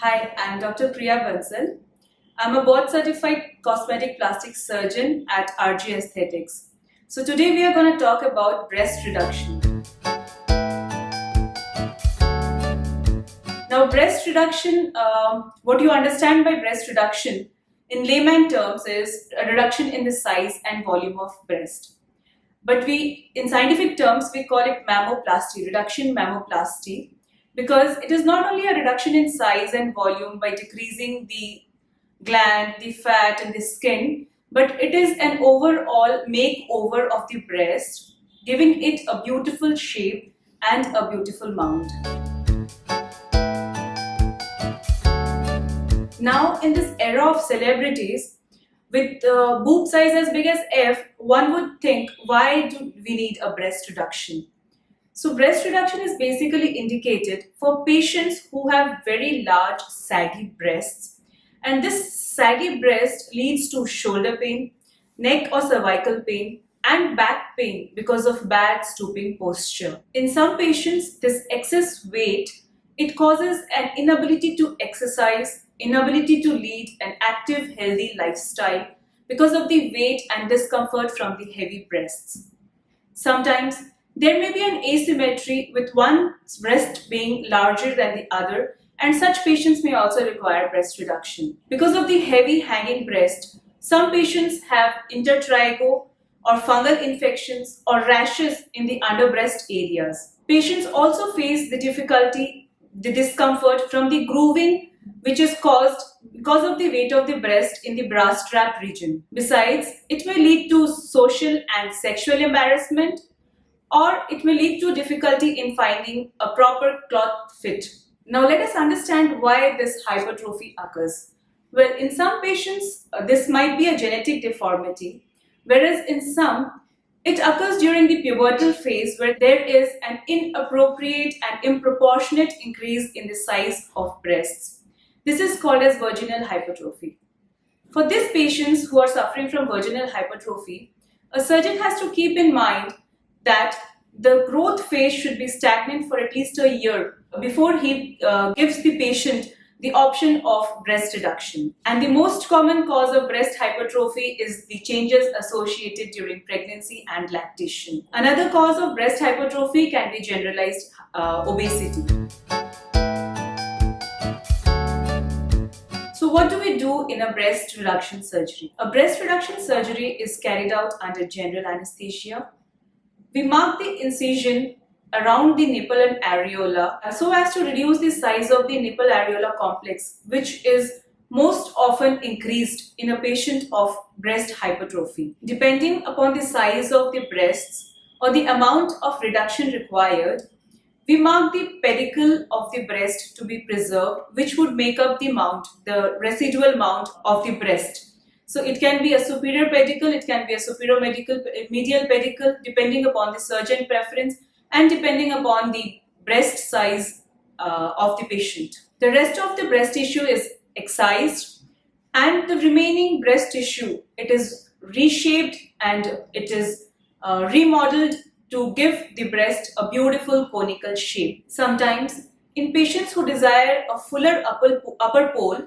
Hi, I'm Dr. Priya Bansal. I'm a board certified cosmetic plastic surgeon at RG Aesthetics. So, today we are going to talk about breast reduction. Now, breast reduction, um, what you understand by breast reduction in layman terms is a reduction in the size and volume of breast. But we, in scientific terms, we call it mammoplasty, reduction mammoplasty, because it is not only a reduction in size and volume by decreasing the gland, the fat, and the skin, but it is an overall makeover of the breast, giving it a beautiful shape and a beautiful mound. Now, in this era of celebrities, with boob size as big as F, one would think, why do we need a breast reduction? So, breast reduction is basically indicated for patients who have very large saggy breasts, and this saggy breast leads to shoulder pain, neck or cervical pain, and back pain because of bad stooping posture. In some patients, this excess weight it causes an inability to exercise, inability to lead an active, healthy lifestyle because of the weight and discomfort from the heavy breasts. Sometimes there may be an asymmetry with one breast being larger than the other, and such patients may also require breast reduction. Because of the heavy hanging breast, some patients have intertrigo or fungal infections or rashes in the underbreast areas. Patients also face the difficulty, the discomfort from the grooving which is caused because of the weight of the breast in the bra strap region. Besides, it may lead to social and sexual embarrassment or it may lead to difficulty in finding a proper cloth fit. Now let us understand why this hypertrophy occurs. Well, in some patients, uh, this might be a genetic deformity, whereas in some, it occurs during the pubertal phase where there is an inappropriate and improportionate increase in the size of breasts. This is called as virginal hypertrophy. For these patients who are suffering from virginal hypertrophy, a surgeon has to keep in mind that the growth phase should be stagnant for at least a year before he uh, gives the patient the option of breast reduction. And the most common cause of breast hypertrophy is the changes associated during pregnancy and lactation. Another cause of breast hypertrophy can be generalized uh, obesity. So, what do we do in a breast reduction surgery? A breast reduction surgery is carried out under general anesthesia we mark the incision around the nipple and areola uh, so as to reduce the size of the nipple areola complex, which is most often increased in a patient of breast hypertrophy. Depending upon the size of the breasts or the amount of reduction required, we mark the pedicle of the breast to be preserved, which would make up the mount, the residual mount of the breast. So it can be a superior pedicle, it can be a superior medical, medial pedicle, depending upon the surgeon preference and depending upon the breast size uh, of the patient. The rest of the breast tissue is excised and the remaining breast tissue, it is reshaped and it is uh, remodeled to give the breast a beautiful conical shape. Sometimes in patients who desire a fuller upper, upper pole,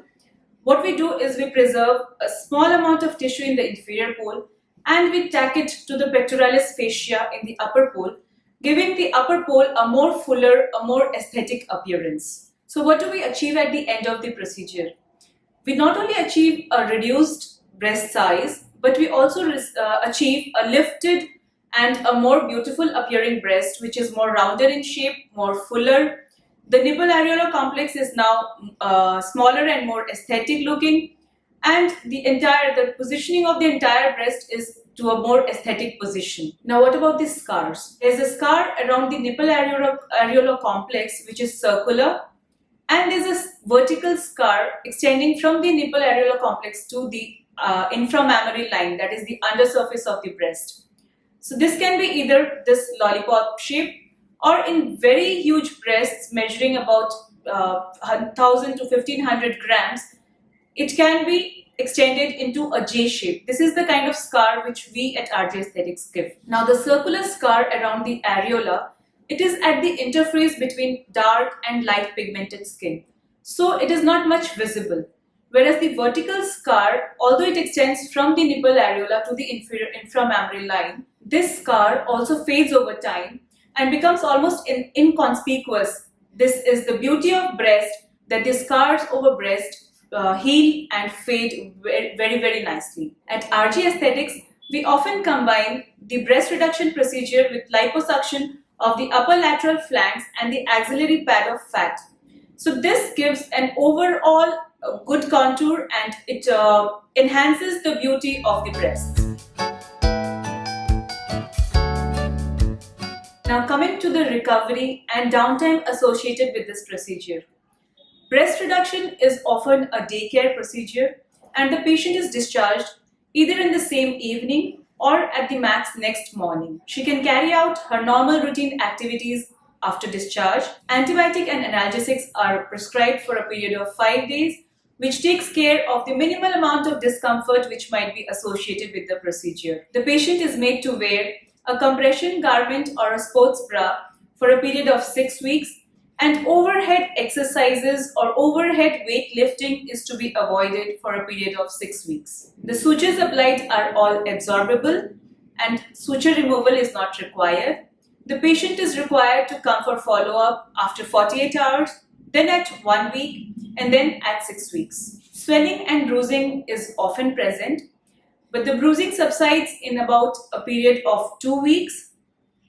what we do is we preserve a small amount of tissue in the inferior pole and we tack it to the pectoralis fascia in the upper pole, giving the upper pole a more fuller, a more aesthetic appearance. So what do we achieve at the end of the procedure? We not only achieve a reduced breast size, but we also uh, achieve a lifted and a more beautiful appearing breast, which is more rounded in shape, more fuller, the nipple areola complex is now uh, smaller and more aesthetic looking and the entire the positioning of the entire breast is to a more aesthetic position. Now what about the scars? There's a scar around the nipple areola, areola complex which is circular and there's a vertical scar extending from the nipple areola complex to the uh, inframammary line that is the undersurface of the breast. So this can be either this lollipop shape or in very huge breasts measuring about uh, 1000 to 1500 grams, it can be extended into a J shape. This is the kind of scar which we at RG Aesthetics give. Now the circular scar around the areola, it is at the interface between dark and light pigmented skin. so it is not much visible. Whereas the vertical scar, although it extends from the nipple areola to the inferior inframammary line, this scar also fades over time and becomes almost in, inconspicuous. This is the beauty of breast that the scars over breast uh, heal and fade very, very, nicely. At RG Aesthetics, we often combine the breast reduction procedure with liposuction of the upper lateral flanks and the axillary pad of fat. So this gives an overall uh, good contour and it uh, enhances the beauty of the breasts. Now coming to the recovery and downtime associated with this procedure. Breast reduction is often a daycare procedure and the patient is discharged either in the same evening or at the max next morning. She can carry out her normal routine activities after discharge. Antibiotic and analgesics are prescribed for a period of 5 days which takes care of the minimal amount of discomfort which might be associated with the procedure. The patient is made to wear a compression garment or a sports bra for a period of 6 weeks and overhead exercises or overhead weight lifting is to be avoided for a period of 6 weeks. The sutures applied are all absorbable and suture removal is not required. The patient is required to come for follow-up after 48 hours, then at 1 week and then at 6 weeks. Swelling and bruising is often present, but the bruising subsides in about a period of 2 weeks.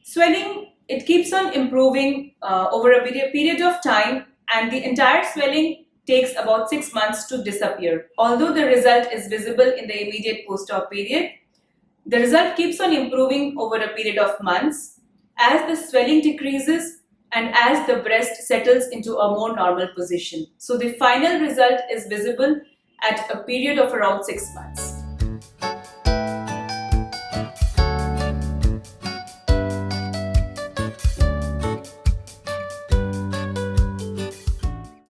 Swelling it keeps on improving uh, over a period of time and the entire swelling takes about 6 months to disappear. Although the result is visible in the immediate post-op period, the result keeps on improving over a period of months as the swelling decreases and as the breast settles into a more normal position. So the final result is visible at a period of around 6 months.